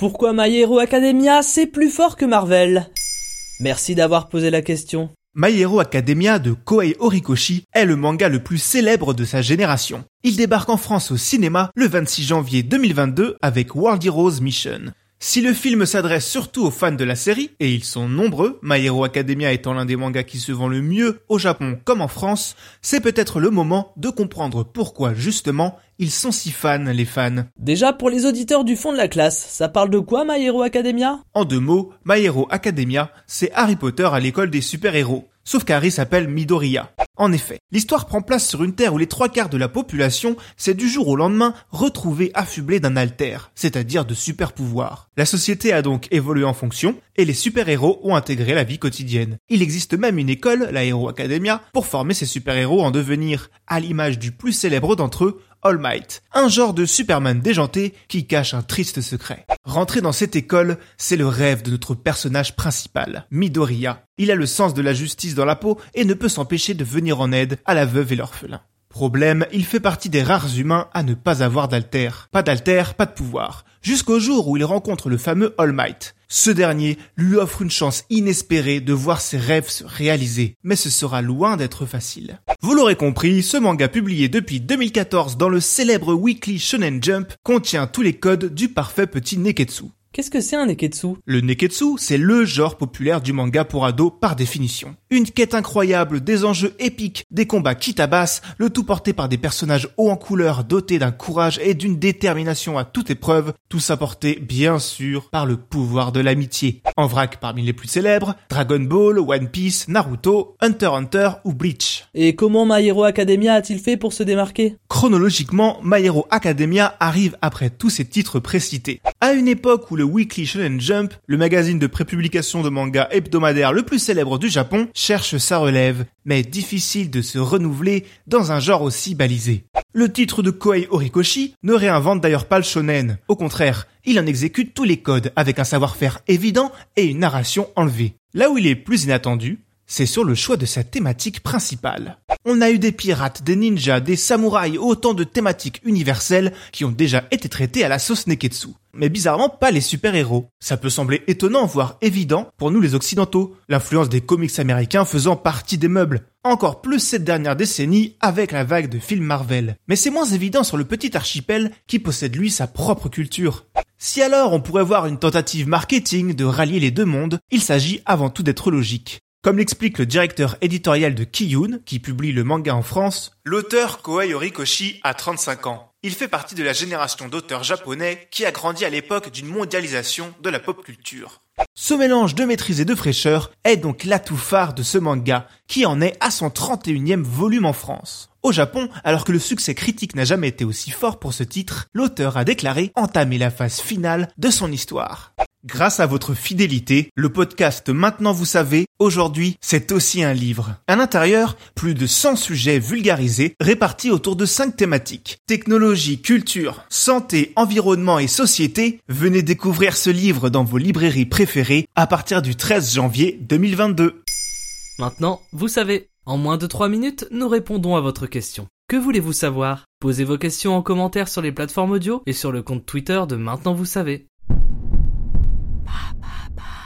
Pourquoi My Hero Academia c'est plus fort que Marvel? Merci d'avoir posé la question. My Hero Academia de Koei Horikoshi est le manga le plus célèbre de sa génération. Il débarque en France au cinéma le 26 janvier 2022 avec World Heroes Mission. Si le film s'adresse surtout aux fans de la série, et ils sont nombreux, My Hero Academia étant l'un des mangas qui se vend le mieux au Japon comme en France, c'est peut-être le moment de comprendre pourquoi justement ils sont si fans les fans. Déjà pour les auditeurs du fond de la classe, ça parle de quoi My Hero Academia? En deux mots, My Hero Academia, c'est Harry Potter à l'école des super-héros. Sauf qu'Harry s'appelle Midoriya. En effet, l'histoire prend place sur une terre où les trois quarts de la population s'est du jour au lendemain retrouvée affublée d'un alter, c'est-à-dire de super pouvoirs. La société a donc évolué en fonction, et les super-héros ont intégré la vie quotidienne. Il existe même une école, la Hero Academia, pour former ces super-héros en devenir, à l'image du plus célèbre d'entre eux, All Might, un genre de Superman déjanté qui cache un triste secret. Rentrer dans cette école, c'est le rêve de notre personnage principal, Midoriya. Il a le sens de la justice dans la peau et ne peut s'empêcher de venir en aide à la veuve et l'orphelin. Problème, il fait partie des rares humains à ne pas avoir d'alter. Pas d'alter, pas de pouvoir. Jusqu'au jour où il rencontre le fameux All Might. Ce dernier lui offre une chance inespérée de voir ses rêves se réaliser, mais ce sera loin d'être facile. Vous l'aurez compris, ce manga publié depuis 2014 dans le célèbre Weekly Shonen Jump contient tous les codes du parfait petit Neketsu. Qu'est-ce que c'est un neketsu? Le neketsu, c'est le genre populaire du manga pour ados par définition. Une quête incroyable, des enjeux épiques, des combats qui tabassent, le tout porté par des personnages hauts en couleur, dotés d'un courage et d'une détermination à toute épreuve, tout ça porté bien sûr par le pouvoir de l'amitié. En vrac parmi les plus célèbres, Dragon Ball, One Piece, Naruto, Hunter x Hunter ou Bleach. Et comment My Hero Academia a-t-il fait pour se démarquer? Chronologiquement, My Hero Academia arrive après tous ces titres précités. À une époque où le Weekly Shonen Jump, le magazine de prépublication de manga hebdomadaire le plus célèbre du Japon, cherche sa relève, mais difficile de se renouveler dans un genre aussi balisé. Le titre de Koei Horikoshi ne réinvente d'ailleurs pas le shonen. Au contraire, il en exécute tous les codes avec un savoir-faire évident et une narration enlevée. Là où il est plus inattendu, c'est sur le choix de sa thématique principale. On a eu des pirates, des ninjas, des samouraïs, autant de thématiques universelles qui ont déjà été traitées à la sauce Neketsu. Mais bizarrement pas les super-héros. Ça peut sembler étonnant, voire évident, pour nous les occidentaux, l'influence des comics américains faisant partie des meubles. Encore plus cette dernière décennie avec la vague de films Marvel. Mais c'est moins évident sur le petit archipel qui possède lui sa propre culture. Si alors on pourrait voir une tentative marketing de rallier les deux mondes, il s'agit avant tout d'être logique. Comme l'explique le directeur éditorial de Kiyun, qui publie le manga en France, l'auteur Kohei Horikoshi a 35 ans. Il fait partie de la génération d'auteurs japonais qui a grandi à l'époque d'une mondialisation de la pop culture. Ce mélange de maîtrise et de fraîcheur est donc l'atout phare de ce manga, qui en est à son 31e volume en France. Au Japon, alors que le succès critique n'a jamais été aussi fort pour ce titre, l'auteur a déclaré entamer la phase finale de son histoire. Grâce à votre fidélité, le podcast Maintenant vous savez, aujourd'hui, c'est aussi un livre. À l'intérieur, plus de 100 sujets vulgarisés répartis autour de 5 thématiques. Technologie, culture, santé, environnement et société. Venez découvrir ce livre dans vos librairies préférées à partir du 13 janvier 2022. Maintenant, vous savez. En moins de 3 minutes, nous répondons à votre question. Que voulez-vous savoir? Posez vos questions en commentaire sur les plateformes audio et sur le compte Twitter de Maintenant vous savez. Papa.